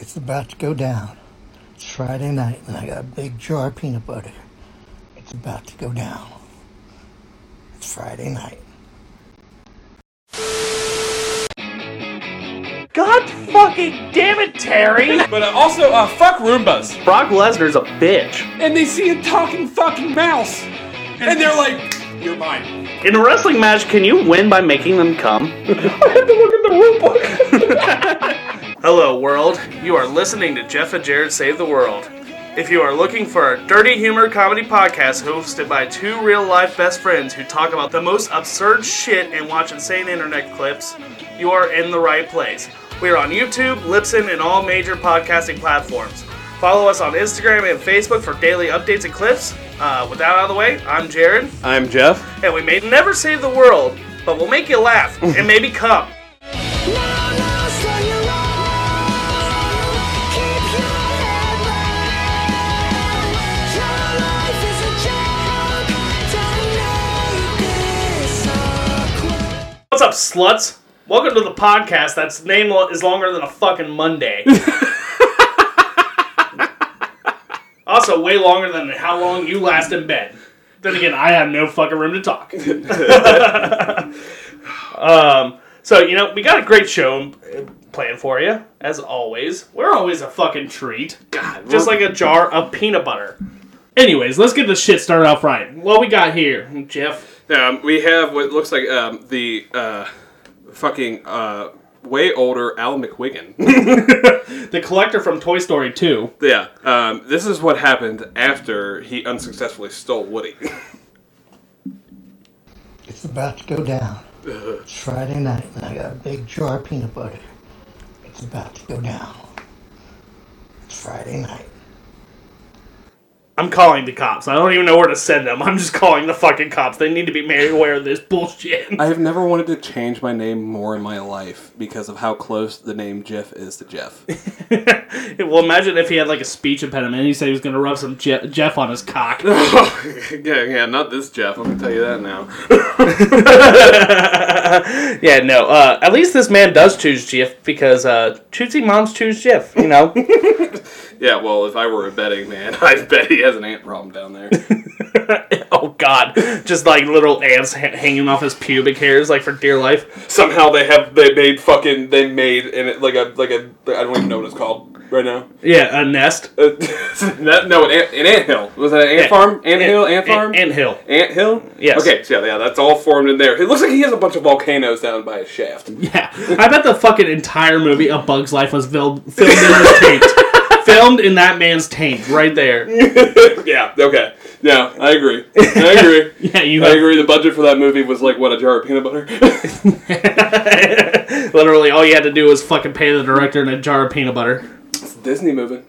It's about to go down. It's Friday night, and I got a big jar of peanut butter. It's about to go down. It's Friday night. God fucking damn it, Terry! But uh, also, uh, fuck Roombas. Brock Lesnar's a bitch. And they see a talking fucking mouse. And they're like, you're mine. In a wrestling match, can you win by making them come? I had to look at the rule book. Hello, world. You are listening to Jeff and Jared Save the World. If you are looking for a dirty humor comedy podcast hosted by two real life best friends who talk about the most absurd shit and watch insane internet clips, you are in the right place. We are on YouTube, Libsyn, and all major podcasting platforms. Follow us on Instagram and Facebook for daily updates and clips. Uh, with that out of the way, I'm Jared, I'm Jeff. and we may never save the world, but we'll make you laugh and maybe come. What's up, sluts? Welcome to the podcast that's name is longer than a fucking Monday. also, way longer than how long you last in bed. Then again, I have no fucking room to talk. um, so you know, we got a great show planned for you, as always. We're always a fucking treat, God, just like a jar of peanut butter. Anyways, let's get the shit started off right. What we got here, Jeff? Um, we have what looks like um, the uh, fucking uh, way older Al McWhiggin. The collector from Toy Story 2. yeah, um, this is what happened after he unsuccessfully stole Woody. It's about to go down. It's Friday night, and I got a big jar of peanut butter. It's about to go down. It's Friday night. I'm calling the cops. I don't even know where to send them. I'm just calling the fucking cops. They need to be made aware of this bullshit. I have never wanted to change my name more in my life because of how close the name Jeff is to Jeff. well, imagine if he had like a speech impediment. And he said he was going to rub some Je- Jeff on his cock. yeah, yeah, not this Jeff. Let me tell you that now. yeah, no. Uh, at least this man does choose Jeff because uh, choosy moms choose Jeff. You know. Yeah, well, if I were a betting man, I bet he has an ant problem down there. oh God, just like little ants ha- hanging off his pubic hairs, like for dear life. Somehow they have they made fucking they made and it like a like a I don't even know what it's called right now. Yeah, a nest. Uh, no, an, ant, an ant hill. Was that an ant farm? Ant hill? Ant farm? Ant hill. Ant hill? Yes. Okay, so yeah, yeah, that's all formed in there. It looks like he has a bunch of volcanoes down by his shaft. Yeah, I bet the fucking entire movie A Bug's Life was filmed filmed in his taint. Filmed in that man's taint, right there. yeah, okay. Yeah, I agree. I agree. Yeah, you I have agree. The budget for that movie was like, what, a jar of peanut butter? literally all you had to do was fucking pay the director in a jar of peanut butter. it's a Disney movie.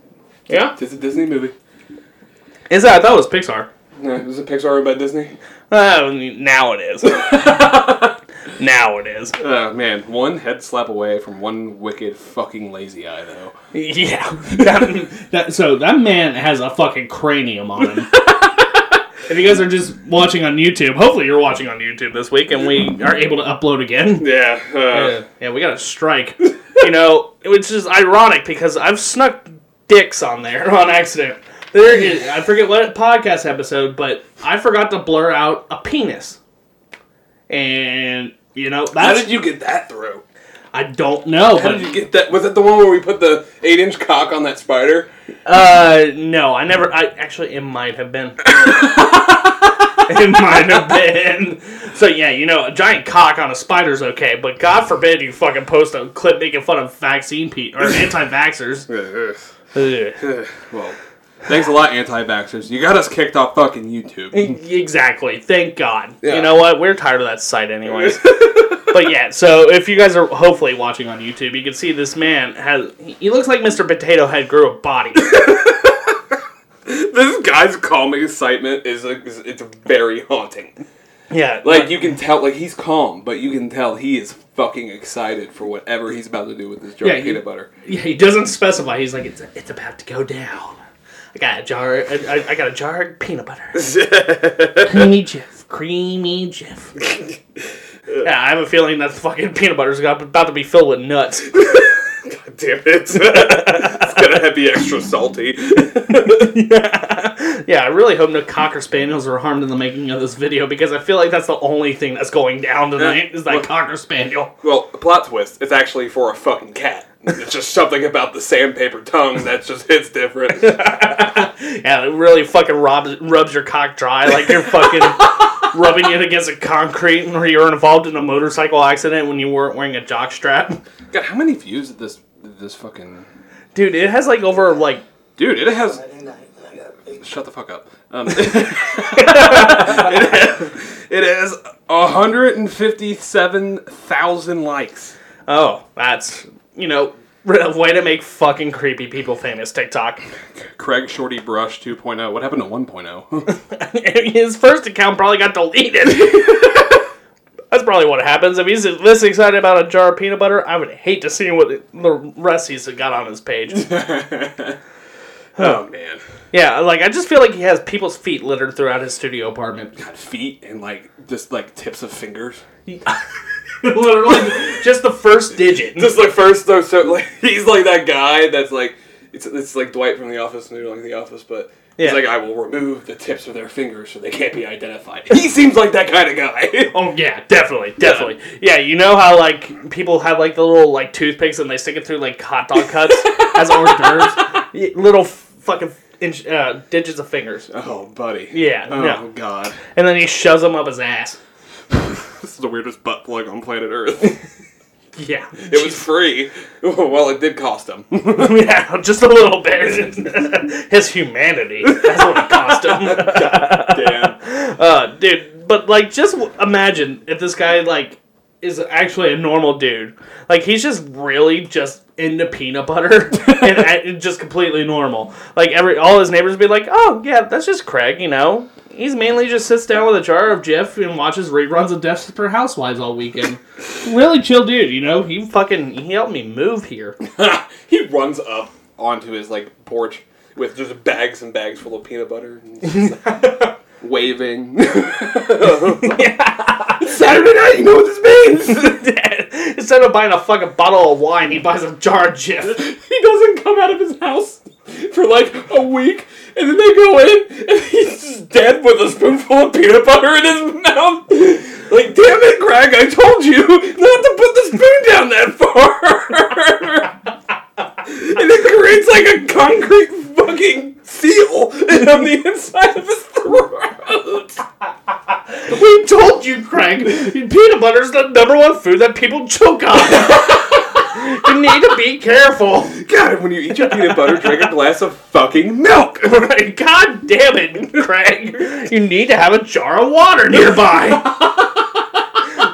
Yeah, It's a Disney movie. is that? I thought it was Pixar. Yeah, it was a Pixar by Disney. Uh, now it is. Now it is. Oh, man. One head slap away from one wicked fucking lazy eye, though. Yeah. That, that, so that man has a fucking cranium on him. if you guys are just watching on YouTube, hopefully you're watching on YouTube this week, and we are able to upload again. Yeah. Uh, Yeah, yeah, we got a strike. you know, which is ironic because I've snuck dicks on there on accident. There is, I forget what podcast episode, but I forgot to blur out a penis. And you know, How did you get that through? I don't know, How but did you get that? Was it the one where we put the eight inch cock on that spider? uh, no, I never. I actually, it might have been. it might have been. So yeah, you know, a giant cock on a spider's okay, but God forbid you fucking post a clip making fun of vaccine pe or anti-vaxxers. Well, thanks a lot, anti vaxxers. You got us kicked off fucking YouTube. Exactly. Thank God. Yeah. You know what? We're tired of that site, anyways. but yeah, so if you guys are hopefully watching on YouTube, you can see this man has. He looks like Mr. Potato Head grew a body. this guy's calm excitement is, is it's very haunting. yeah. Like you can tell, like he's calm, but you can tell he is fucking excited for whatever he's about to do with this jar Yeah, of he- peanut butter. Yeah, he doesn't specify. He's like, it's it's about to go down. I got a jar. I, I- got a jar of peanut butter. creamy Jeff. Creamy Jeff. yeah, I have a feeling that fucking peanut butter's got, about to be filled with nuts. God damn it! it's gonna be extra salty. Yeah, yeah, I really hope no cocker spaniels were harmed in the making of this video because I feel like that's the only thing that's going down tonight is that Well- cocker spaniel. well, plot twist. It's actually for a fucking cat. It's just something about the sandpaper tongue that just hits different. Yeah, it really fucking rubs, rubs your cock dry like you're fucking rubbing it against a concrete or you're involved in a motorcycle accident when you weren't wearing a jock strap. God, how many views did this this fucking Dude, it has like over like Dude, it has. Friday night, and I got a big shut the fuck up. Um, It has 157,000 likes. oh, that's you know a way to make fucking creepy people famous. TikTok. Craig Shorty Brush 2.0. What happened to 1.0? His first account probably got deleted. That's probably what happens. If he's this excited about a jar of peanut butter, I would hate to see what the rest he's got on his page. oh man. yeah, like I just feel like he has people's feet littered throughout his studio apartment. Feet and like just like tips of fingers. Literally, just the first digit. Just like first so like he's like that guy that's like it's it's like Dwight from The Office, and like The Office, but Yeah. he's like I will remove the tips of their fingers so they can't be identified. He seems like that kind of guy. Oh yeah, definitely, definitely. Yeah, you know how like people have like the little like toothpicks and they stick it through like hot dog cuts as hors d'oeuvres. Little fucking inch, uh, digits of fingers, oh, buddy. Yeah, Oh no. God. and then he shoves them up his ass. This is the weirdest butt plug on planet Earth. Yeah, It was free. Well, it did cost him. yeah, just a little bit. his humanity. That's what it cost him. Damn. Uh, dude, but like, just w- imagine if this guy like is actually a normal dude. Like, he's just really just into peanut butter and, and just completely normal. Like, every all his neighbors be like, "Oh yeah, that's just Craig," you know. He's mainly just sits down with a jar of Jif and watches reruns of Desperate Housewives all weekend. really chill dude, you know. He fucking he helped me move here. he runs up onto his like porch with just bags and bags full of peanut butter, and just, like, waving. Saturday night, you know what this means? Instead of buying a fucking bottle of wine, he buys a jar of Jif. he doesn't come out of his house for like a week, and then they go in, and he's just dead with a spoonful of peanut butter in his mouth. Like, damn it, Greg! I told you not to put the spoon down that far. and it creates like a concrete fucking seal on the inside of his throat. We told you, Craig. Peanut butter is the number one food that people choke on. You need to be careful. God, when you eat your peanut butter, drink a glass of fucking milk. God damn it, Craig. You need to have a jar of water nearby.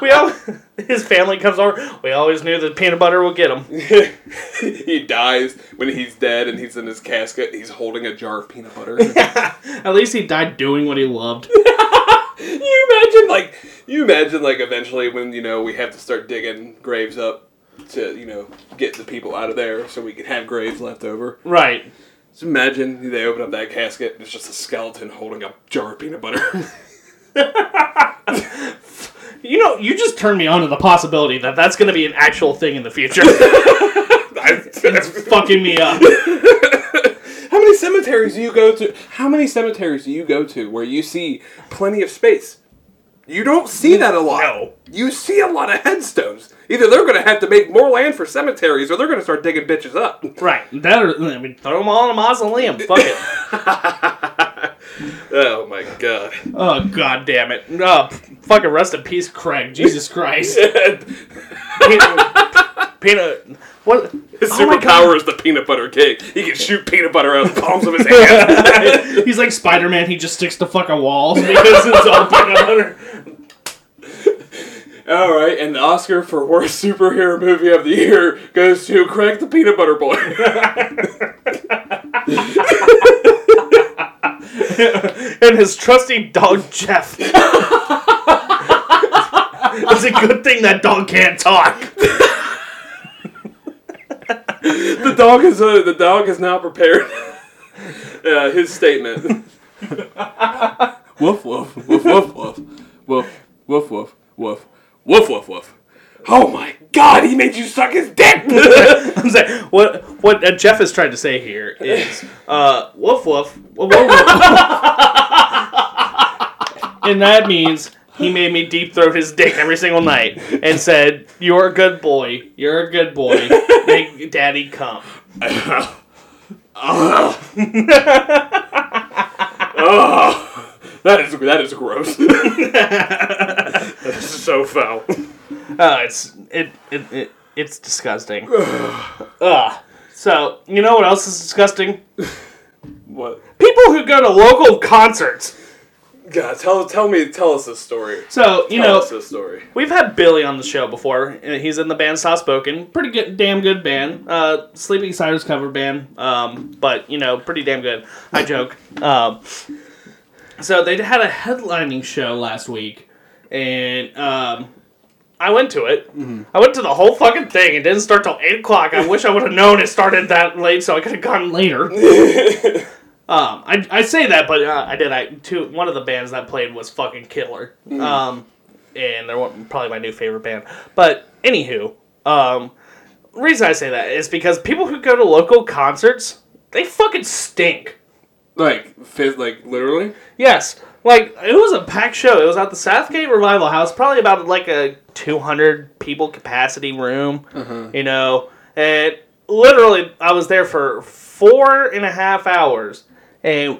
we all, his family comes over. We always knew that peanut butter would get him. he dies when he's dead and he's in his casket. He's holding a jar of peanut butter. At least he died doing what he loved. you imagine, like, you imagine, like, eventually when you know we have to start digging graves up to, you know, get the people out of there so we can have graves left over. Right. Just imagine they open up that casket and it's just a skeleton holding a jar of peanut butter. You know, you just turned me on to the possibility that that's going to be an actual thing in the future. it's fucking me up. How many cemeteries do you go to? How many cemeteries do you go to where you see plenty of space? You don't see that a lot. No. You see a lot of headstones. Either they're going to have to make more land for cemeteries, or they're going to start digging bitches up. Right. That or, I mean, throw them all in a mausoleum. Fuck it. Oh my god. Oh god damn it! Oh, fucking rest in peace, Craig. Jesus Christ. peanut, peanut. What? His Oh superpower is the peanut butter cake. He can shoot peanut butter out of the palms of his hands. He's like Spider Man. He just sticks to fucking walls because it's all peanut butter. All right, and the Oscar for worst superhero movie of the year goes to Craig the Peanut Butter Boy. And his trusty dog Jeff. it's a good thing that dog can't talk. the dog is uh, the dog is now prepared. Uh, his statement. woof woof woof woof woof woof woof woof woof woof woof. Oh my god, he made you suck his dick! I'm saying what what uh, Jeff is trying to say here is uh, woof woof, woof, woof, woof. and that means he made me deep throat his dick every single night and said, "You're a good boy. You're a good boy. Make daddy come." oh, that is that is gross. that is so foul. Uh, it's it, it, it it's disgusting. Ugh. So you know what else is disgusting? What? People who go to local concerts. God, tell tell me tell us this story. So you Tell know us this story. We've had Billy on the show before. Uh, He's in the band Soft Spoken. Pretty good, damn good band. Uh, Sleeping Siders cover band. Um, but you know, pretty damn good. I joke. Um, so they had a headlining show last week, and um, I went to it. I went to the whole fucking thing. It didn't start till eight o'clock. I wish I would have known it started that late, so I could have gone later. Um, I, I say that, but uh, I did. I two one of the bands that played was fucking killer. Um, and they're one- probably my new favorite band. But anywho, um, reason I say that is because people who go to local concerts, they fucking stink. Like, fizz, like literally. Yes, like it was a packed show. It was at the Southgate Revival House, probably about like a two hundred people capacity room. Uh-huh. You know, and literally I was there for four and a half hours, and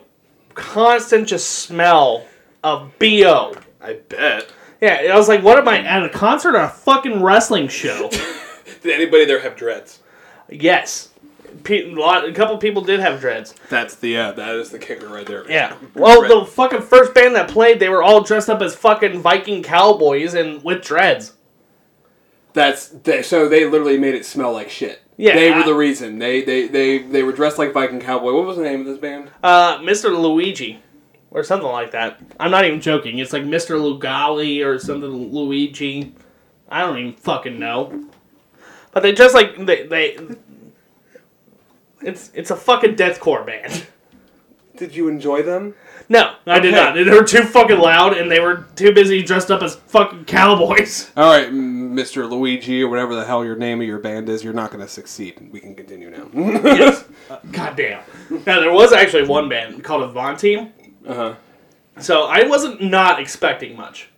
constant just smell of bo. I bet. Yeah, I was like, what am I at a concert or a fucking wrestling show? Did anybody there have dreads? yes, Pe- a, lot, a couple people did have dreads. That's the yeah. That is the kicker right there. Yeah. Well, Dread. the fucking first band that played, they were all dressed up as fucking Viking cowboys and with dreads. That's they, so they literally made it smell like shit. Yeah, they were I- the reason. They they they they were dressed like Viking cowboy. What was the name of this band? Uh, Mr. Luigi. Or something like that. I'm not even joking. It's like Mr. Lugali or something Luigi. I don't even fucking know. But they just like they they It's it's a fucking deathcore band. Did you enjoy them? No, I did Okay. not. They were too fucking loud and they were too busy dressed up as fucking cowboys. All right, Mr. Luigi or whatever the hell your name of your band is. You're not going to succeed. We can continue now. yes. Uh, God damn. Now there was actually one band called Avanti. uh huh. So I wasn't not expecting much.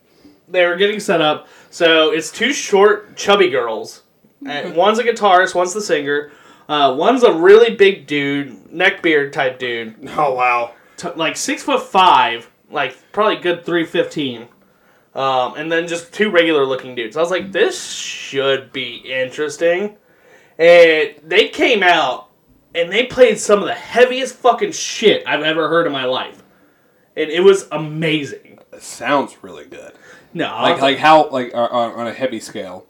They were getting set up. So it's two short, chubby girls. Uh, one's a guitarist, one's the singer. Uh, one's a really big dude, neck beard type dude, Oh wow. t- like six foot five, like probably good three fifteen. Um, and then just two regular looking dudes. I was like, this should be interesting. And they came out and they played some of the heaviest fucking shit I've ever heard in my life. And it was amazing. That sounds really good. No, Like like how like on, on a heavy scale.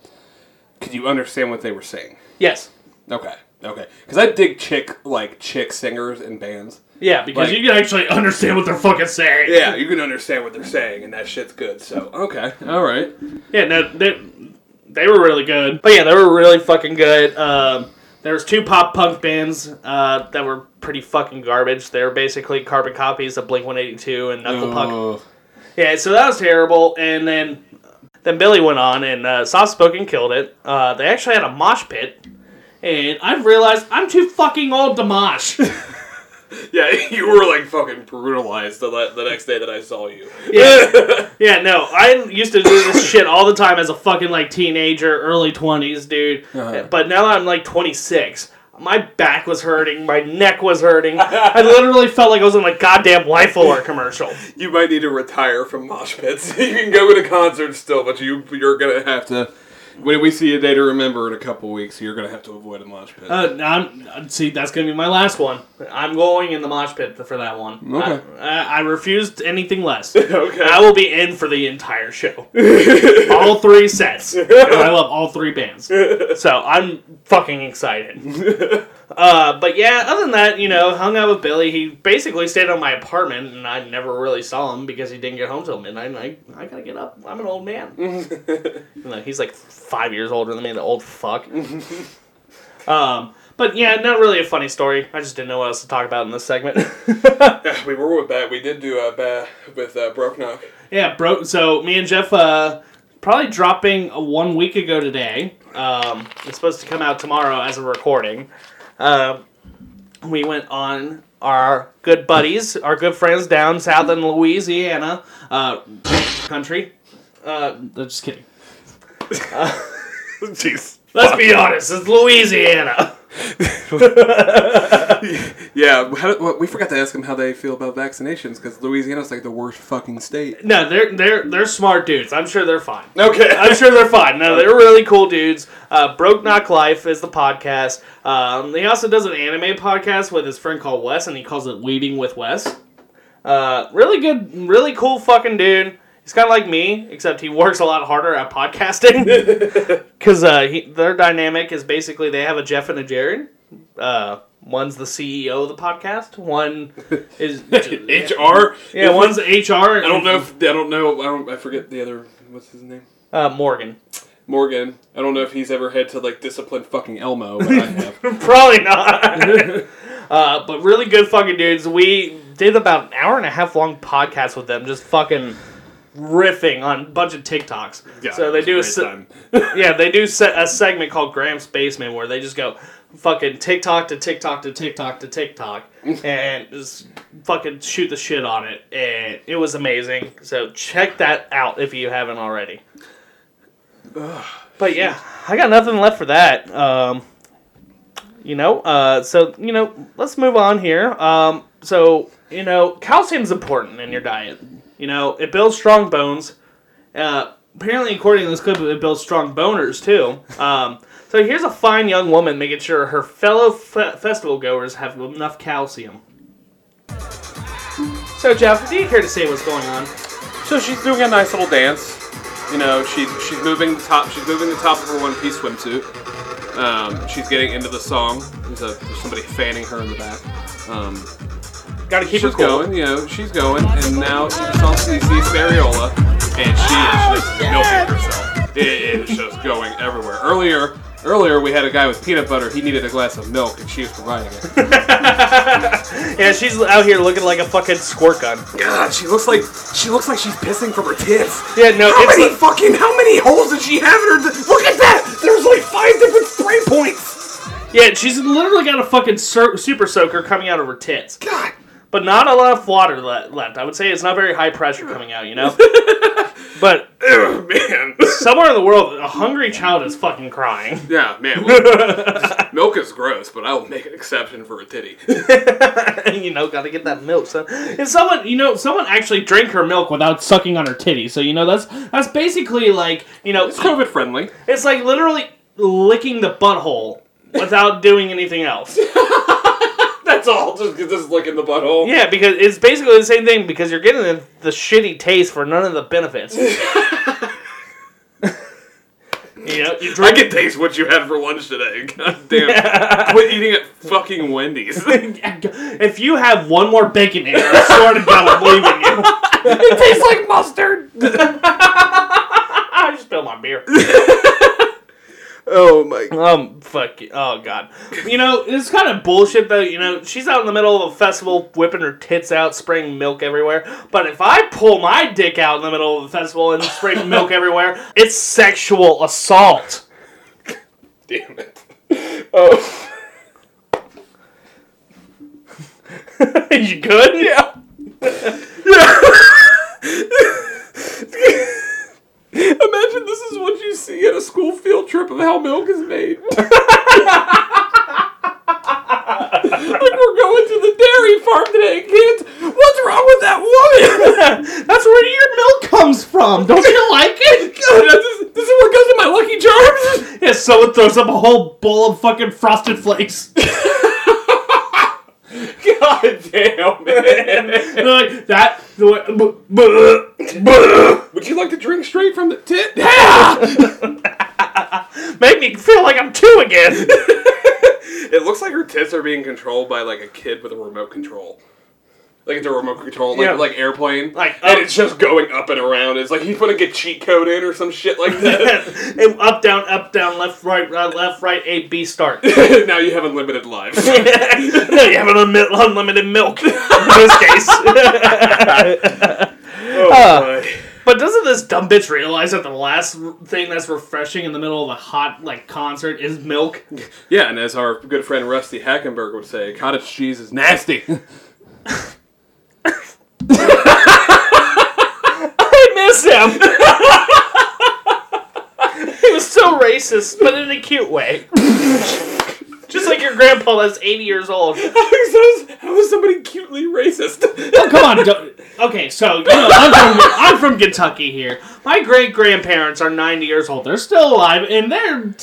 Could you understand what they were saying? yes, Okay. Okay. Because I dig chick like chick singers and bands. yeah, because Like- you can actually understand what they're fucking saying. Yeah, you can understand what they're saying, and that shit's good. So okay, all right. yeah, no, they they were really good. But yeah, they were really fucking good. Um, there was two pop punk bands uh, that were pretty fucking garbage. They were basically carbon copies of Blink One Eighty Two and Knuckle Puck. Oh. Yeah, so that was terrible. And then then Billy went on and uh, Soft Spoken killed it. Uh, they actually had a mosh pit. And I've realized I'm too fucking old to mosh. Yeah, you were like fucking brutalized the, le- the next day that I saw you. Yeah. yeah, no, I used to do this shit all the time as a fucking like teenager, early 20s, dude. Uh-huh. But now that I'm like 26, my back was hurting, my neck was hurting. I literally felt like I was in a goddamn Life Alert commercial. You might need to retire from mosh pits. you can go to concerts still, but you you're gonna have to. When we see a day to remember in a couple weeks, you're gonna have to avoid a mosh pit. Uh, I'm, see, that's gonna be my last one. I'm going in the mosh pit for that one. Okay. I, I, refused anything less. okay. I will be in for the entire show. all three sets. I love all three bands. So I'm fucking excited. Uh, but yeah, other than that, you know, hung out with Billy. He basically stayed on my apartment, and I never really saw him because he didn't get home till midnight. And I, I gotta get up. I'm an old man. You know, he's like five years older than me, the old fuck. um, but yeah, not really a funny story. I just didn't know what else to talk about in this segment. Yeah, we were with that. We did do a uh, with uh, Broke Knock. Yeah, bro. So me and Jeff uh, probably dropping one week ago today. Um, it's supposed to come out tomorrow as a recording. Uh, we went on our good buddies, our good friends down south in Louisiana, uh, country. Uh, just kidding. Jeez. Let's be honest, it's Louisiana. Yeah, how, we forgot to ask them how they feel about vaccinations because Louisiana's like the worst fucking state. No, they're they're they're smart dudes. I'm sure they're fine. Okay. I'm sure they're fine. No, they're really cool dudes. Uh, Broke Knock Life is the podcast. Um, he also does an anime podcast with his friend called Wes, and he calls it Leading with Wes. Uh, really good, really cool fucking dude. He's kind of like me, except he works a lot harder at podcasting. Because uh, their dynamic is basically they have a Jeff and a Jared. Uh, one's the CEO of the podcast. One is HR. Yeah, one's HR. I don't know if I don't know. I don't. I forget the other. What's his name? Uh, Morgan. Morgan. I don't know if he's ever had to like discipline fucking Elmo, but I have. Probably not. uh, but really good fucking dudes. We did about an hour and a half long podcast with them, just fucking riffing on a bunch of TikToks. Yeah, so they do a se- yeah they do se- a segment called Graham's Basement where they just go fucking TikTok to TikTok to TikTok to TikTok and just fucking shoot the shit on it, and it was amazing. So check that out if you haven't already. But yeah, I got nothing left for that. Um, you know, uh, so you know, let's move on here. Um, so you know, calcium's important in your diet. You know, it builds strong bones. Uh, apparently, according to this clip, it builds strong boners too. Um, so here's a fine young woman making sure her fellow fe- festival goers have enough calcium. So Jeff, do you care to say what's going on? So she's doing a nice little dance. You know, she's she's moving the top. She's moving the top of her one piece swimsuit. Um, she's getting into the song. There's a there's somebody fanning her in the back. Um, Got to keep she's her cool. going. You know, she's going, and now the song sees Spariola, and she is just milking herself. It is just going everywhere. Earlier, earlier we had a guy with peanut butter. He needed a glass of milk, and she was providing it. Yeah, she's out here looking like a fucking squirt gun. God, she looks like she looks like she's pissing from her tits. Yeah, no, How it's many like- fucking how many holes does she have in her? Look at that! There's like five different spray points. Yeah, she's literally got a fucking sur- super soaker coming out of her tits. God. But not a lot of water le- left. I would say it's not very high pressure coming out, you know? but Oh man. somewhere in the world, a hungry child is fucking crying. Yeah, man. look, milk is gross, but I will make an exception for a titty. you know, gotta get that milk. So, and someone, you know, someone actually drank her milk without sucking on her titty. So, you know, that's that's basically like, you know, It's COVID friendly. it's like literally licking the butthole without doing anything else. That's all. Just get this lick in the butthole. Yeah, because it's basically the same thing because you're getting the, the shitty taste for none of the benefits. you know, you I drink can taste what you had for lunch today. God damn. Quit eating at fucking Wendy's. if you have one more bacon here, it, I swear to God, I'm leaving you. it tastes like mustard. I just spilled my beer. Oh my. Um, fuck. you. Oh god. You know, it's kind of bullshit though. You know, she's out in the middle of a festival, whipping her tits out, spraying milk everywhere. But if I pull my dick out in the middle of the festival and spray milk everywhere, it's sexual assault. Damn it. Oh. you good? Yeah. Imagine this is what you see at a school field trip of how milk is made. like we're going to the dairy farm today, kids. What's wrong with that woman? That's where your milk comes from. Don't you like it? God, this, is, what goes in my Lucky Charms. Yeah, someone throws up a whole bowl of fucking frosted flakes. God damn, man. They're like that. the way- Would you like to drink straight from the tit? Make me feel like I'm two again. It looks like her tits are being controlled by like a kid with a remote control. Like it's a remote control, like Yeah. like airplane, Like, and it's just going up and around. It's like he's putting a cheat code in or some shit like that. And up, down, up, down, left, right, right, left, right, A, B, start. now you have unlimited lives. no, you have an unmi- unlimited milk in this case. oh, uh, boy. But doesn't this dumb bitch realize that the last thing that's refreshing in the middle of a hot like concert is milk? Yeah, and as our good friend Rusty Hackenberg would say, cottage cheese is nasty. I miss him. he was so racist, but in a cute way. Just like your grandpa that's 80 years old. How is, how is somebody cutely racist? Oh, come on. don't- Okay, so you know, I'm from, I'm from Kentucky here. My great grandparents are 90 years old. They're still alive, and they're, they're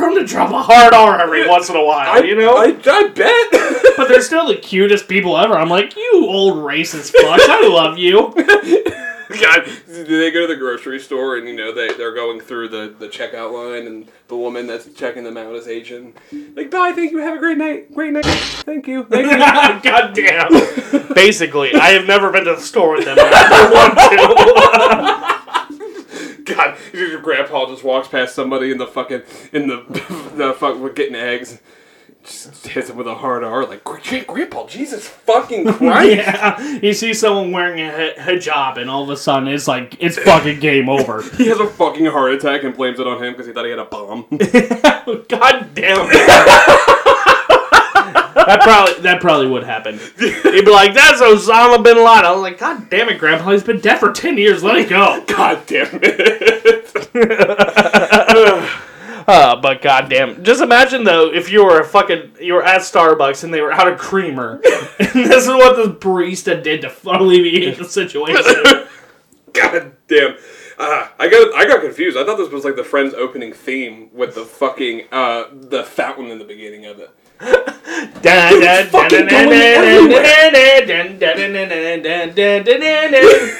prone to drop a hard R every once in a while, you know? I, I bet. but they're still the cutest people ever. I'm like, you old racist fucks. I love you. God, do they go to the grocery store and you know they they're going through the, the checkout line and the woman that's checking them out is Asian. Like, bye, thank you, have a great night, great night, thank you, thank you. God damn. Basically, I have never been to the store with them. I don't want to. God, your grandpa just walks past somebody in the fucking in the the fuck with getting eggs. Just hits him with a hard R, like "Great grandpa, Jesus fucking Christ! yeah, you see someone wearing a hijab, and all of a sudden it's like it's fucking game over. He has a fucking heart attack and blames it on him because he thought he had a bomb. God damn. That probably that probably would happen. He'd be like, "That's Osama bin Laden." I was like, "God damn it, Grandpa! He's been dead for ten years. Let it go." God damn it! Uh, but goddamn, just imagine though if you were a fucking you were at Starbucks and they were out of creamer, and this is what the barista did to alleviate the situation. God damn. Uh, I got I got confused. I thought this was like the Friends opening theme with the fucking uh the fountain in the beginning of it.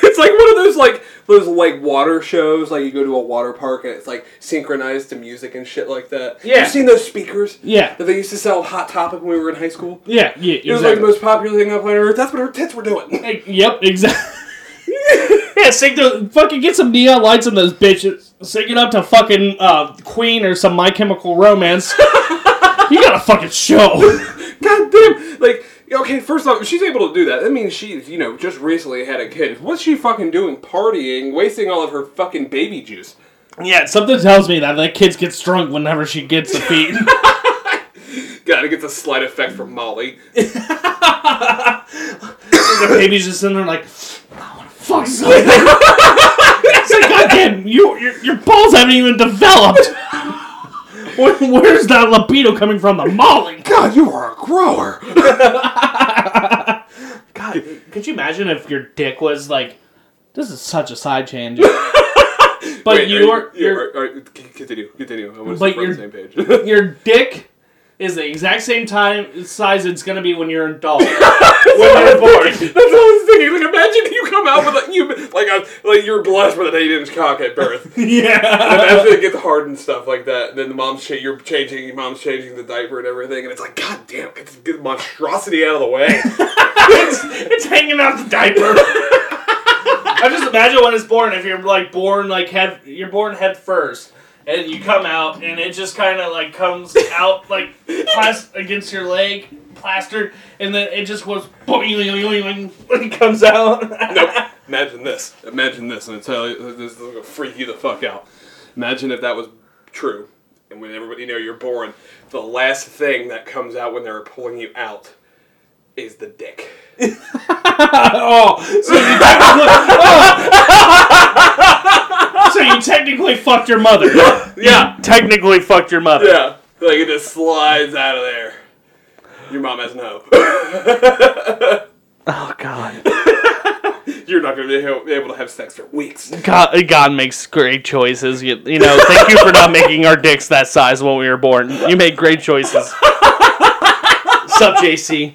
It's like one of those like those like water shows, like you go to a water park and it's like synchronized to music and shit like that. Yeah. You've seen those speakers Yeah, that they used to sell Hot Topic when we were in high school? yeah, yeah. It was like the most popular thing on planet Earth. That's what her tits were doing. Hey, Yep, exactly. yeah, sing the fucking get some neon lights in those bitches. Sing it up to fucking uh, Queen or some My Chemical Romance. Got a fucking show. God damn! Like, okay, first off, if she's able to do that, that means she's, you know, just recently had a kid. What's she fucking doing? Partying, wasting all of her fucking baby juice. yeah, something tells me that that kid gets drunk whenever she gets the feet. Gotta get the slight effect from Molly. the baby's just sitting there like, I want to fuck something. it's like, goddamn, you, your, your balls haven't even developed. Where, where's that libido coming from? The Molly. God, you are a grower! God, could you imagine if your dick was like, this is such a side change. But Wait, you are are, your, are- are- c- continue, continue. I But on the same page. your dick is the exact same time size it's gonna be when you're an adult. when you're born. That's what I was thinking. Like, imagine you come out with like you like a like you're blessed with an eight inch cock at birth. Yeah. After it gets hard and stuff like that, then the mom's cha- you're changing, your mom's changing the diaper and everything, and it's like, God damn, get this monstrosity out of the way. it's, it's hanging out the diaper. I just imagine when it's born. If you're like born like head, you're born head first, and you come out, and it just kind of like comes out like plas- against your leg, plastered, and then it just goes boing, boing, boing, when it comes out. nope. Imagine this. Imagine this, and I tell you, this is gonna freak you the fuck out. Imagine if that was true, and when everybody know you're born, the last thing that comes out when they're pulling you out is the dick. oh, so you technically, so you technically fucked your mother. Yeah. Technically fucked your mother. Yeah, like it just slides out of there. Your mom has no. Oh God. You're not gonna be able be able to have sex for weeks. God, God makes great choices. You, you know, thank you for not making our dicks that size when we were born. You made great choices. Sup, JC?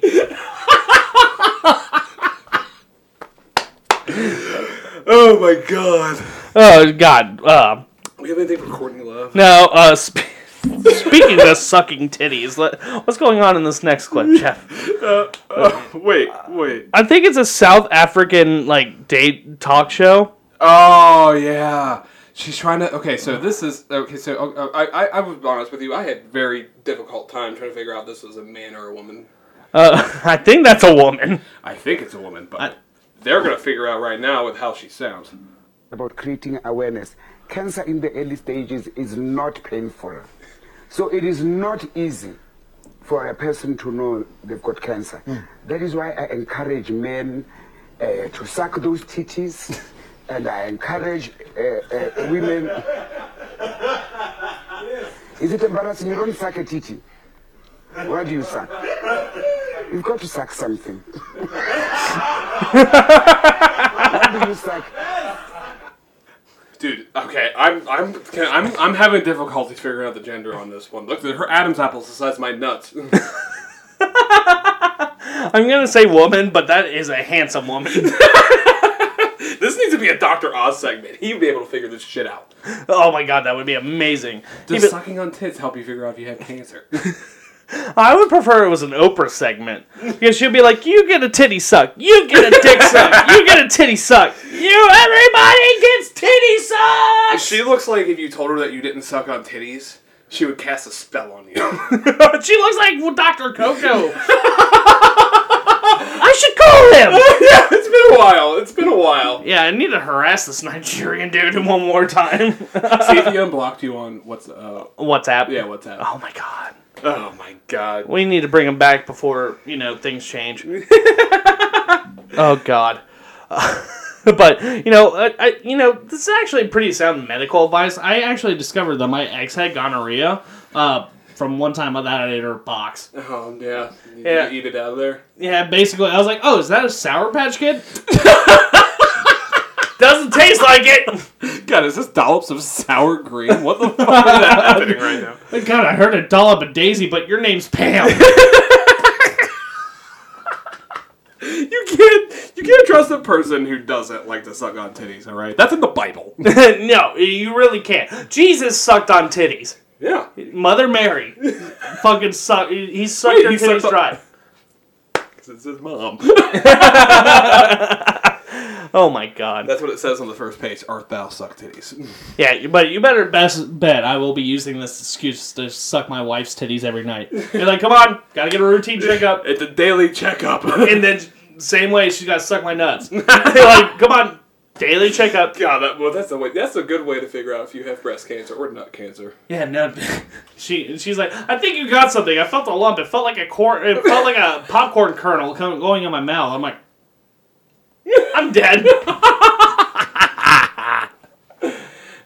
Oh my god. Oh God. Uh, We have anything for Courtney Love? No. uh, sp- speaking of sucking titties, let, what's going on in this next clip, Jeff? Uh, uh, wait, wait. I think it's a South African like date talk show. Oh yeah. She's trying to. Okay, so this is okay. So uh, I, I, I was honest with you. I had very difficult time trying to figure out if this was a man or a woman. Uh, I think that's a woman. I think it's a woman, but I- they're gonna figure out right now with how she sounds. About creating awareness. Cancer in the early stages is not painful. So it is not easy for a person to know they've got cancer. That is why I encourage men uh, to suck those titties and I encourage uh, uh, women. Is it embarrassing? You don't suck a titty. What do you suck? You've got to suck something. what do you suck? Dude, okay, I'm I'm can- I'm I'm having difficulties figuring out the gender on this one. Look, her Adam's apple's the size of my nuts. I'm gonna say woman, but that is a handsome woman. this needs to be a Doctor Oz segment. He'd be able to figure this shit out. oh my god, that would be amazing. Does Even- sucking on tits help you figure out if you have cancer? I would prefer it was an Oprah segment because she'd be like, "You get a titty suck, you get a dick suck, you get a titty suck, you everybody gets titty sucks." she looks like if you told her that you didn't suck on titties, she would cast a spell on you. she looks like Dr. Coco. I should call him. yeah, it's been a while. It's been a while. Yeah, I need to harass this Nigerian dude one more time. See if he unblocked you on what's uh WhatsApp. yeah what's that? Oh my god. Oh my god. We need to bring him back before you know things change. oh God. but you know, I, I, you know, this is actually pretty sound medical advice. I actually discovered that my ex had gonorrhea uh, from one time I that I ate her box. Oh yeah. You Yeah. Eat it out of there. Yeah, basically, I was like, "Oh, is that a Sour Patch Kid?" Doesn't taste like it. God, is this dollops of sour cream? What the fuck is happening right now? God, I heard a dollop of Daisy, but your name's Pam. You can't you can't trust a person who doesn't like to suck on titties, alright? That's in the Bible. no, you really can't. Jesus sucked on titties. yeah. Mother Mary, fucking suck. He sucked Wait, her he titties sucked on- dry. It's his mom. Oh my god. That's what it says on the first page. Art thou suck titties? Yeah, but you better best bet I will be using this excuse to suck my wife's titties every night. You're like, come on, gotta get a routine checkup. It's a daily checkup. And then same way she's gotta suck my nuts. You're like, come on, daily checkup. God, that, well, that's a way. That's a good way to figure out if you have breast cancer or nut cancer. Yeah, no. She she's like, I think you got something. I felt a lump. It felt like a corn. It felt like a popcorn kernel coming going in my mouth. I'm like, I'm dead.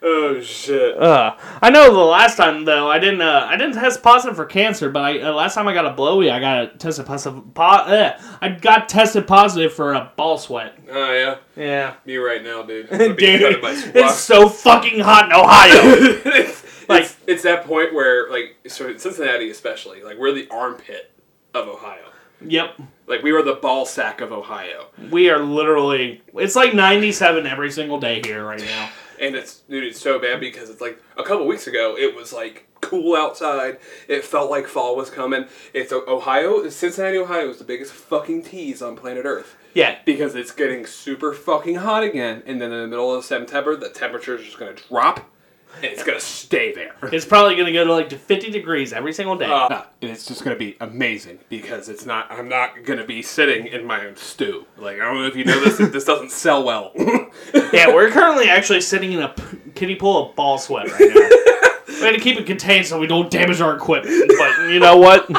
Oh shit! Uh, I know the last time though, I didn't. Uh, I didn't test positive for cancer, but I uh, last time I got a blowy, I got tested positive. Po- uh, I got tested positive for a ball sweat. Oh yeah, Yeah, me right now, dude. Dude, it's so fucking hot in Ohio. it's, Like- it's, it's that point where like so Cincinnati especially like we're the armpit of Ohio. yep, Like we were the ball sack of Ohio, we are literally. It's like 97 every single day here right now. and it's dude, it's so bad because it's like a couple weeks ago it was like cool outside. It felt like fall was coming. It's Ohio, Cincinnati, Ohio is the biggest fucking tease on planet Earth. Yeah, because it's getting super fucking hot again, and then in the middle of September, the temperature is just gonna drop, and it's gonna stay there. it's probably gonna go to like to 50 degrees every single day. Uh, and it's just gonna be amazing because it's not. I'm not gonna be sitting in my own stew. Like I don't know if you know this. this doesn't sell well. yeah, we're currently actually sitting in a kiddie pool of ball sweat right now. we had to keep it contained so we don't damage our equipment. But you know what?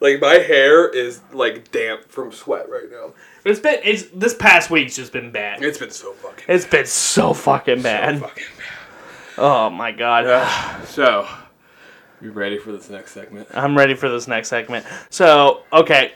like my hair is like damp from sweat right now. It's been it's this past week's just been bad. It's been so fucking. It's been so fucking bad. fucking Oh my god. bad. So, you ready for this next segment? I'm ready for this next segment. So, okay.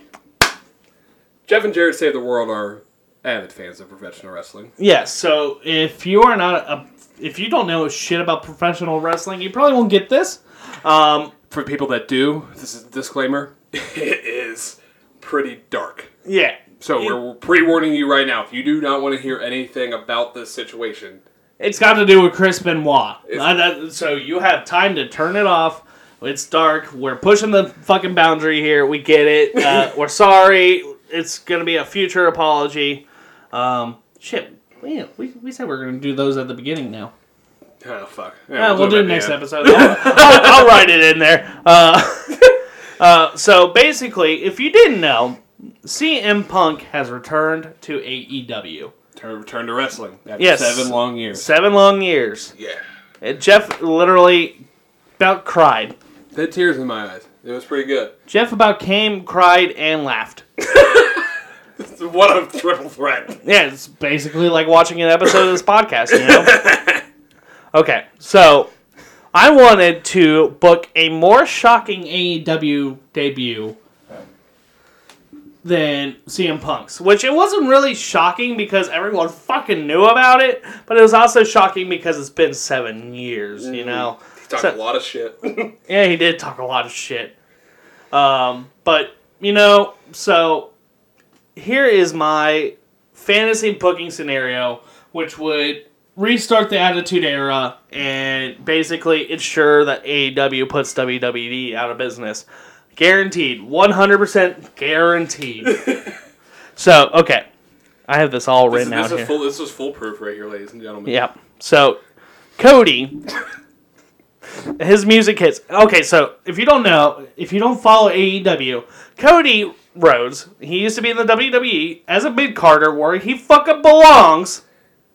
Jeff and Jared Save the World are avid fans of professional wrestling. Yes, so if you are not a if you don't know shit about professional wrestling, you probably won't get this. Um, For people that do, this is a disclaimer. It is pretty dark. yeah. So we're pre-warning you right now. If you do not want to hear anything about this situation, It's got to do with Chris Benoit. Uh, that- so you have time to turn it off. It's dark. We're pushing the fucking boundary here. We get it. Uh, we're sorry. It's gonna be a future apology. Um, shit. We, we, we said we are gonna do those at the beginning now. oh fuck. Yeah, we'll, it do it the next episode. I'll, I'll, I'll write it in there. Uh, uh, so basically, if you didn't know, CM Punk has returned to AEW. Turn, return to wrestling after Yes. seven long years. Seven long years. Yeah. And Jeff literally about cried. They had tears in my eyes. It was pretty good. Jeff about came, cried, and laughed. What a triple threat. Yeah, it's basically like watching an episode of this podcast, you know? okay, so I wanted to book a more shocking AEW debut than CM Punk's, which it wasn't really shocking because everyone fucking knew about it, but it was also shocking because it's been seven years, you know? He talked So- a lot of shit. Yeah, he did talk a lot of shit. Um, but you know, so here is my fantasy booking scenario, which would restart the Attitude Era and basically ensure that AEW puts WWE out of business. Guaranteed, one hundred percent guaranteed. so okay, I have this all this, written is, this, out is here. full, this is foolproof right here, ladies and gentlemen. Yep. So, Cody, his music hits. Okay, so if you don't know, if you don't follow AEW, Cody Rhodes, he used to be in the WWE as a mid carder where he fucking belongs.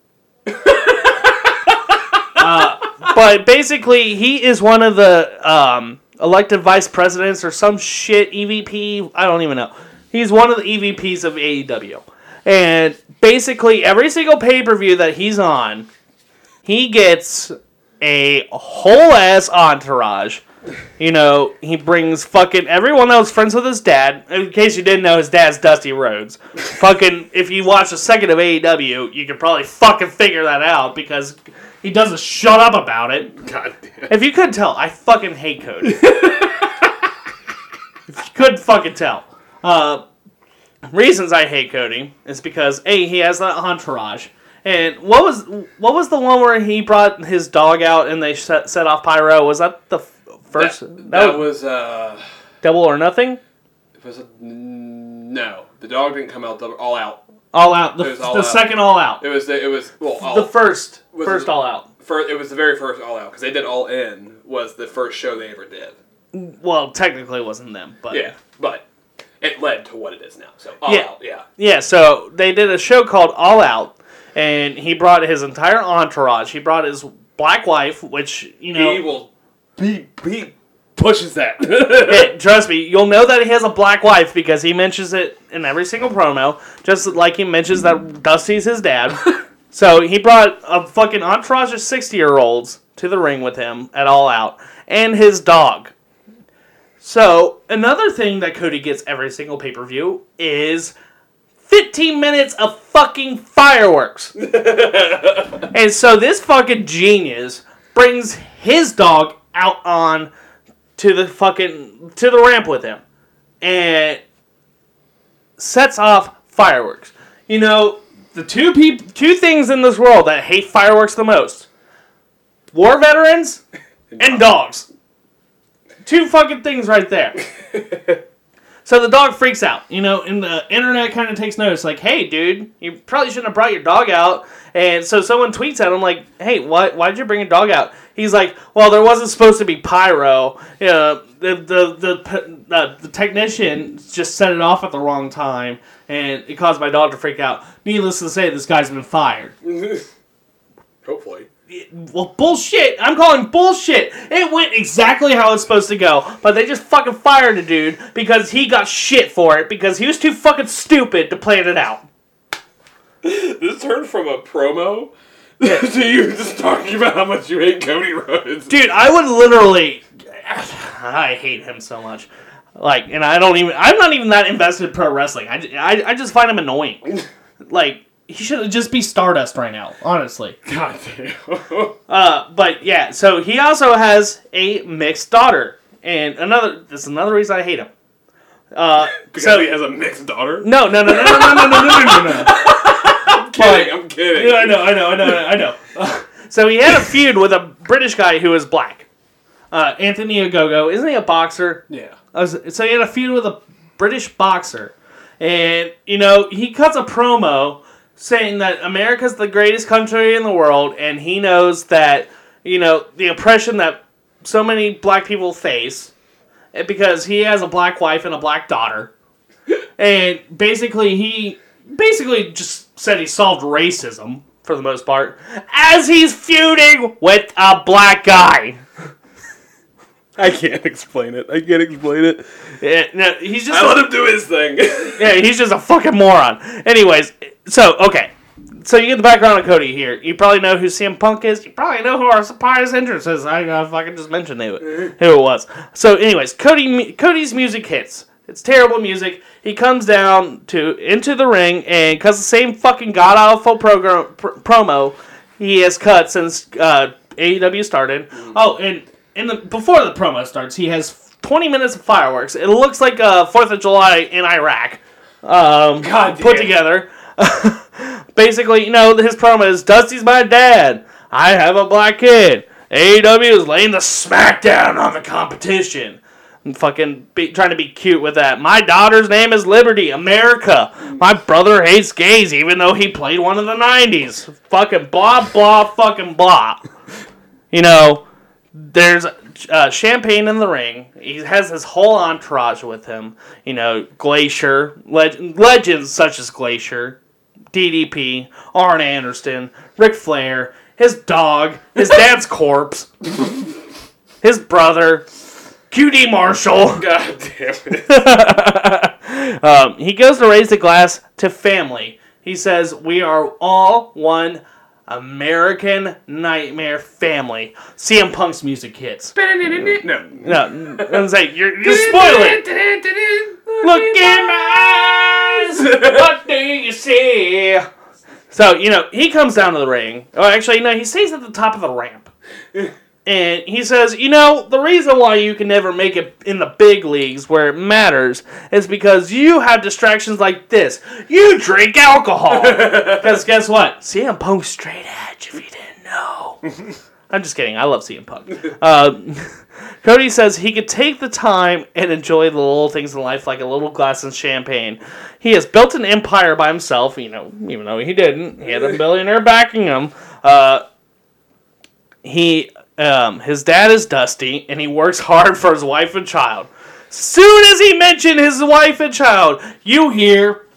uh, but basically, he is one of the um, elected vice presidents or some shit EVP. I don't even know. He's one of the EVPs of AEW. And basically, every single pay per view that he's on, he gets a whole ass entourage. You know, he brings fucking everyone that was friends with his dad. In case you didn't know, his dad's Dusty Rhodes. fucking, if you watch a second of AEW, you could probably fucking figure that out because he doesn't shut up about it. God damn. If you couldn't tell, I fucking hate Cody. if you couldn't fucking tell. Uh, reasons I hate Cody is because A, he has that entourage. And what was what was the one where he brought his dog out and they set, set off pyro? Was that the f- first? That, that that was was, uh. Double or Nothing? Was it, no, the dog didn't come out double, all out. All Out. The, All the Out. second All Out. It was the, it was well all, the first was first All Out. fir- it was the very first all out because they did all in was the first show they ever did. Well, technically it wasn't them, but Yeah, but it led to what it is now. So all Yeah. out, yeah. Yeah, so they did a show called All Out, and he brought his entire entourage. He brought his black wife, which you know, He will he he pushes that. Hey, trust me, you'll know that he has a black wife because he mentions it in every single promo, just like he mentions that Dusty's his dad. so he brought a fucking entourage of sixty year olds to the ring with him at All Out, and his dog. So another thing that Cody gets every single pay per view is. 15 minutes of fucking fireworks. and so this fucking genius brings his dog out on to the fucking to the ramp with him and sets off fireworks. You know, the two peop- two things in this world that hate fireworks the most. War veterans and dogs. Two fucking things right there. So the dog freaks out, you know, and the internet kind of takes notice, like, "Hey, dude, you probably shouldn't have brought your dog out." And so someone tweets at him, like, "Hey, why why did you bring a dog out?" He's like, "Well, there wasn't supposed to be pyro. You the the the the, the technician just set it off at the wrong time, and it caused my dog to freak out." Needless to say, this guy's been fired. Hopefully. Well, bullshit. I'm calling bullshit. It went exactly how it's supposed to go, but they just fucking fired the dude because he got shit for it because he was too fucking stupid to plan it out. This turned from a promo to you just talking about how much you hate Cody Rhodes. Dude, I would literally. I hate him so much. Like, and I don't even. I'm not even that invested in pro wrestling. I, I, I just find him annoying. Like, he should just be Stardust right now, honestly. God damn. Uh, but yeah, so he also has a mixed daughter, and another. This is another reason I hate him. Uh, because so he has a mixed daughter. no, no, no, no, no, no, no, no, no, no, no. I'm kidding. I'm kidding. Yeah, I know, I know, I know, I know. so he had a feud with a British guy who was black. Uh, Anthony Ogogo, isn't he a boxer? Yeah. Was, so he had a feud with a British boxer, and you know he cuts a promo saying that America's the greatest country in the world, and he knows that you know the oppression that so many black people face, eh, because he has a black wife and a black daughter, and basically he basically just said he solved racism for the most part as he's feuding with a black guy. I can't explain it. I can't explain it. Yeah, no, he's just I let him do his thing. yeah, he's just a fucking moron. Anyways, so okay, so you get the background of Cody here. You probably know who CM Punk is. You probably know who our surprise entrance is. I gotta fucking just mention who, it- who it was. So, anyways, Cody Cody's music hits. It's terrible music. He comes down to into the ring, and because the same fucking god awful program pr- promo he has cut since uh, AEW started. Oh, and in the before the promo starts, he has 20 minutes of fireworks. It looks like a Fourth of July in Iraq. Um, God put damn. together. Basically, you know, his promo is Dusty's my dad. I have a black kid. AEW is laying the smackdown on the competition. And fucking be, trying to be cute with that. My daughter's name is Liberty, America. My brother hates gays, even though he played one in the 90s. Fucking blah, blah, fucking blah. You know, there's uh, champagne in the ring. He has his whole entourage with him. You know, Glacier, leg- legends such as Glacier, DDP, Arn Anderson, Ric Flair, his dog, his dad's corpse, his brother, QT Marshall. God damn it. um, he goes to raise the glass to family. He says, "We are all one American nightmare family." CM Punk's music hits. no. No, I'm saying you're, you're spoiling. Look in my eyes. What do you see? So you know he comes down to the ring. Oh, actually, no, he stays at the top of the ramp, and he says, "You know, the reason why you can never make it in the big leagues where it matters is because you have distractions like this. You drink alcohol. Because guess what? CM Punk's straight edge. If you didn't know." I'm just kidding. I love CM Punk. Uh, Cody says he could take the time and enjoy the little things in life, like a little glass of champagne. He has built an empire by himself, you know, even though he didn't. He had a billionaire backing him. Uh, he, um, his dad is Dusty, and he works hard for his wife and child. Soon as he mentioned his wife and child, you hear.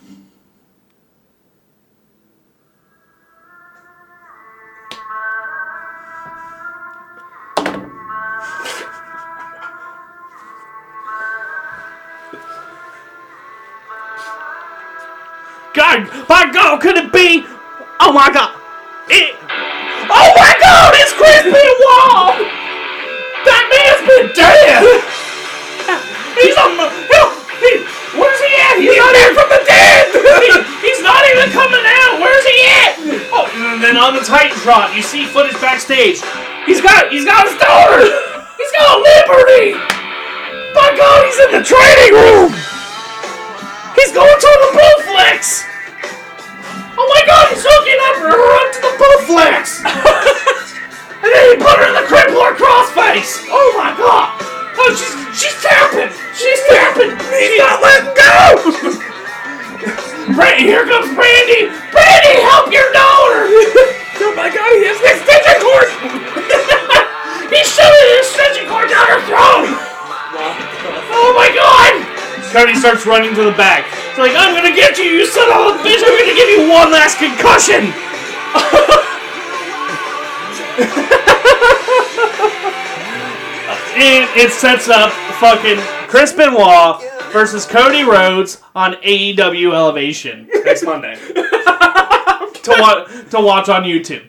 On Titantron, you see footage backstage. He's got. He's got his daughter. He's got a Liberty. By God, he's in the training room. He's going to the Bowflex! Oh my god, he's hooking up her to the Bowflex! starts running to the back. He's like, I'm gonna get you, you son of a bitch! I'm gonna give you one last concussion! and it sets up fucking Chris Benoit versus Cody Rhodes on AEW Elevation next Monday. to, wa- to watch on YouTube.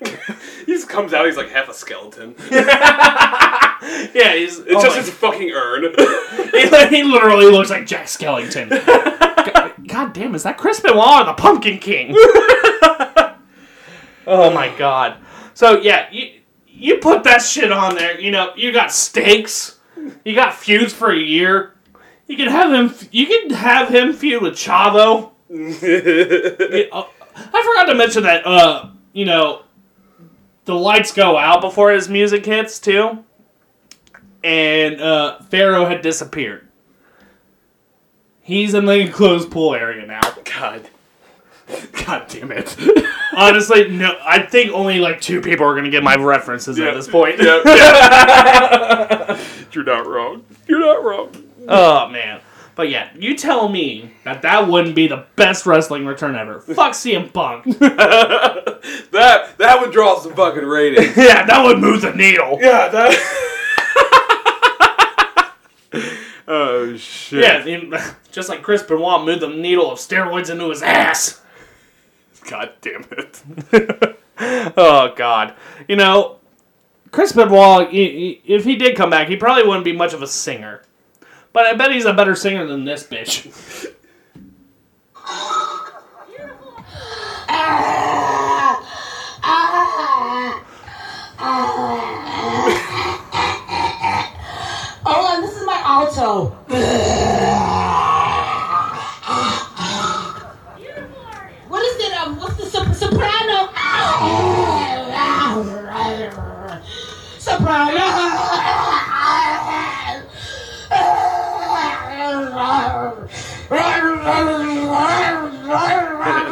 He just comes out, he's like half a skeleton. Yeah, he's. It's oh just my- his fucking urn. he, he literally looks like Jack Skellington. God, God damn, is that Chris Benoit or the Pumpkin King? oh my god. So yeah, you you put that shit on there. You know, you got stakes. You got feuds for a year. You can have him. You can have him feud with Chavo. Yeah, uh, I forgot to mention that. Uh, you know, the lights go out before his music hits too and uh, Pharaoh had disappeared. He's in the enclosed pool area now. God. God damn it. Honestly, no. I think only like two people are gonna get my references at this point. Yeah, yeah. You're not wrong. You're not wrong. Oh man. But yeah, you tell me that that wouldn't be the best wrestling return ever. Fuck CM Punk. That that would draw some fucking ratings. yeah, that would move the needle. yeah, that. oh shit. Yeah, in- just like Chris Benoit moved the needle of steroids into his ass. God damn it. Oh God, you know, Chris Benoit. i- i- If he did come back, he probably wouldn't be much of a singer. But I bet he's a better singer than this bitch. Hold ah! ah! ah on, this is my alto. What is it? Um, what's the sop- soprano? Soprano.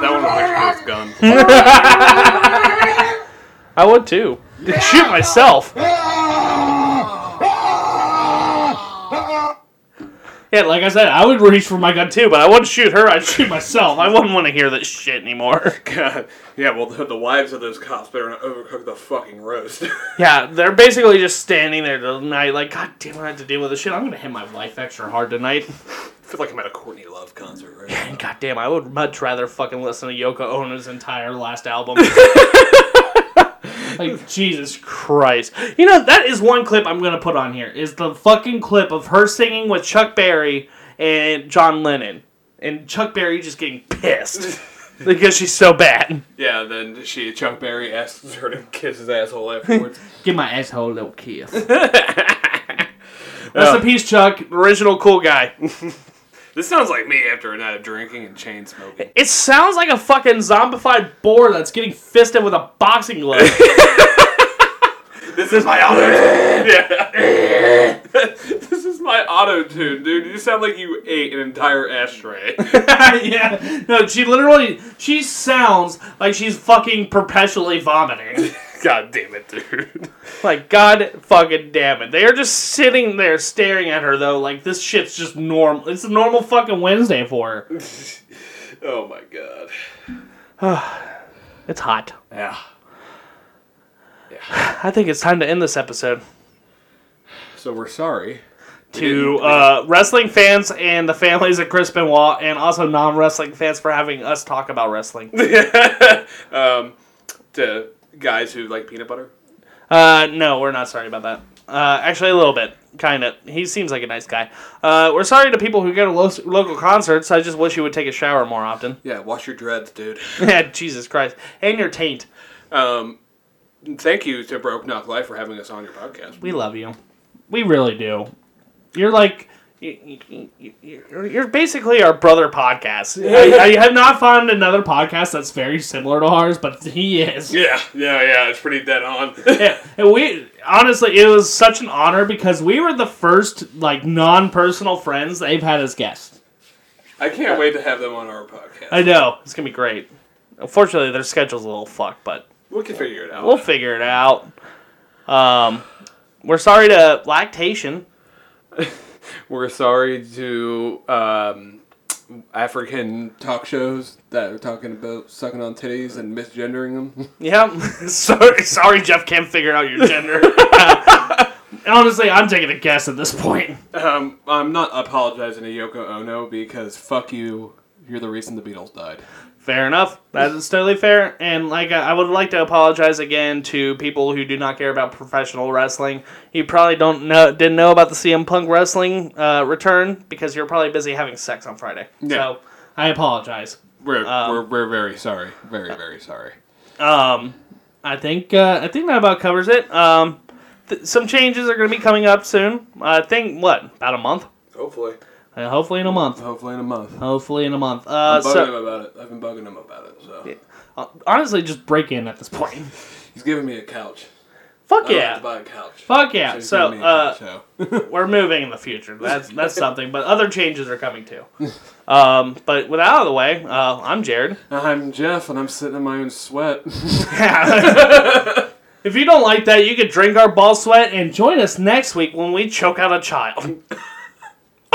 that one was like gun. I would too. Shoot myself. Yeah, like I said, I would reach for my gun too, but I wouldn't shoot her. I'd shoot myself. I wouldn't want to hear this shit anymore. God. Yeah, well, the, the wives of those cops better not overcook the fucking roast. Yeah, they're basically just standing there tonight, like, God damn, I have to deal with this shit. I'm gonna hit my wife extra hard tonight. I feel like I'm at a Courtney Love concert right now. God damn, I would much rather fucking listen to Yoko Ono's entire last album. like Jesus Christ. You know, that is one clip I'm gonna put on here. Is the fucking clip of her singing with Chuck Berry and John Lennon. And Chuck Berry just getting pissed. because she's so bad. Yeah, then she Chuck Berry asks her to kiss his asshole afterwards. Give my asshole a little kiss. Rest in peace, Chuck. Original cool guy. This sounds like me after a night uh, of drinking and chain smoking. It sounds like a fucking zombified boar that's getting fisted with a boxing glove. This is my auto tune. yeah. this is my auto tune, dude. You sound like you ate an entire ashtray. yeah. No, she literally she sounds like she's fucking perpetually vomiting. God damn it, dude. like god fucking damn it. They are just sitting there staring at her though, like this shit's just normal. It's a normal fucking Wednesday for her. Oh my god. It's hot. Yeah. Yeah. I think it's time to end this episode. So we're sorry. To uh, wrestling fans and the families of Chris Benoit, and also non-wrestling fans for having us talk about wrestling. um, to guys who like peanut butter. Uh, no, we're not sorry about that. Uh, actually, a little bit, kind of. He seems like a nice guy. Uh, we're sorry to people who go to lo- local concerts. I just wish you would take a shower more often. Yeah, wash your dreads, dude. yeah, Jesus Christ, and your taint. Um, thank you to Broke Knock Life for having us on your podcast. We love you. We really do. You're like. You- you- you- You're you're basically our brother podcast. I, I have not found another podcast that's very similar to ours, but he is. Yeah, yeah, yeah. It's pretty dead on. yeah, and we honestly, it was such an honor because we were the first like non-personal friends they've had as guests. I can't wait to have them on our podcast. I know it's gonna be great. Unfortunately, their schedule's a little fucked, but we can figure it out. we'll figure it out. Um, we're sorry to lactation. We're sorry to um, African talk shows that are talking about sucking on titties and misgendering them. Yeah, sorry, sorry, Jeff can't figure out your gender. Honestly, I'm taking a guess at this point. Um, I'm not apologizing to Yoko Ono because fuck you. You're the reason the Beatles died. Fair enough. That is totally fair. And like, I would like to apologize again to people who do not care about professional wrestling. You probably don't know, didn't know about the CM Punk wrestling uh, return because you're probably busy having sex on Friday. Yeah. So I apologize. We're, Um, we're, we're very sorry. Very, very sorry. Um, I think uh, I think that about covers it. Um, th- some changes are going to be coming up soon. I think what about a month? Hopefully. Uh, hopefully in a month. Hopefully in a month. Hopefully in a month. Uh, I'm bugging so him about it. I've been bugging him about it. So uh, honestly, just break in at this point. he's giving me a couch. Fuck I yeah. to buy a couch. Fuck yeah. So a uh, couch, we're moving in the future. That's that's something. But other changes are coming too. Um, but with that out of the way, uh, I'm Jared. I'm Jeff, and I'm sitting in my own sweat. if you don't like that, you could drink our ball sweat and join us next week when we choke out a child.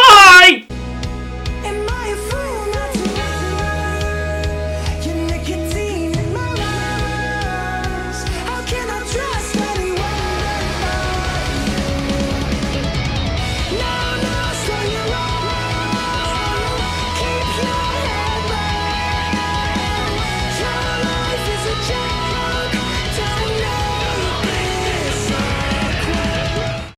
Bye.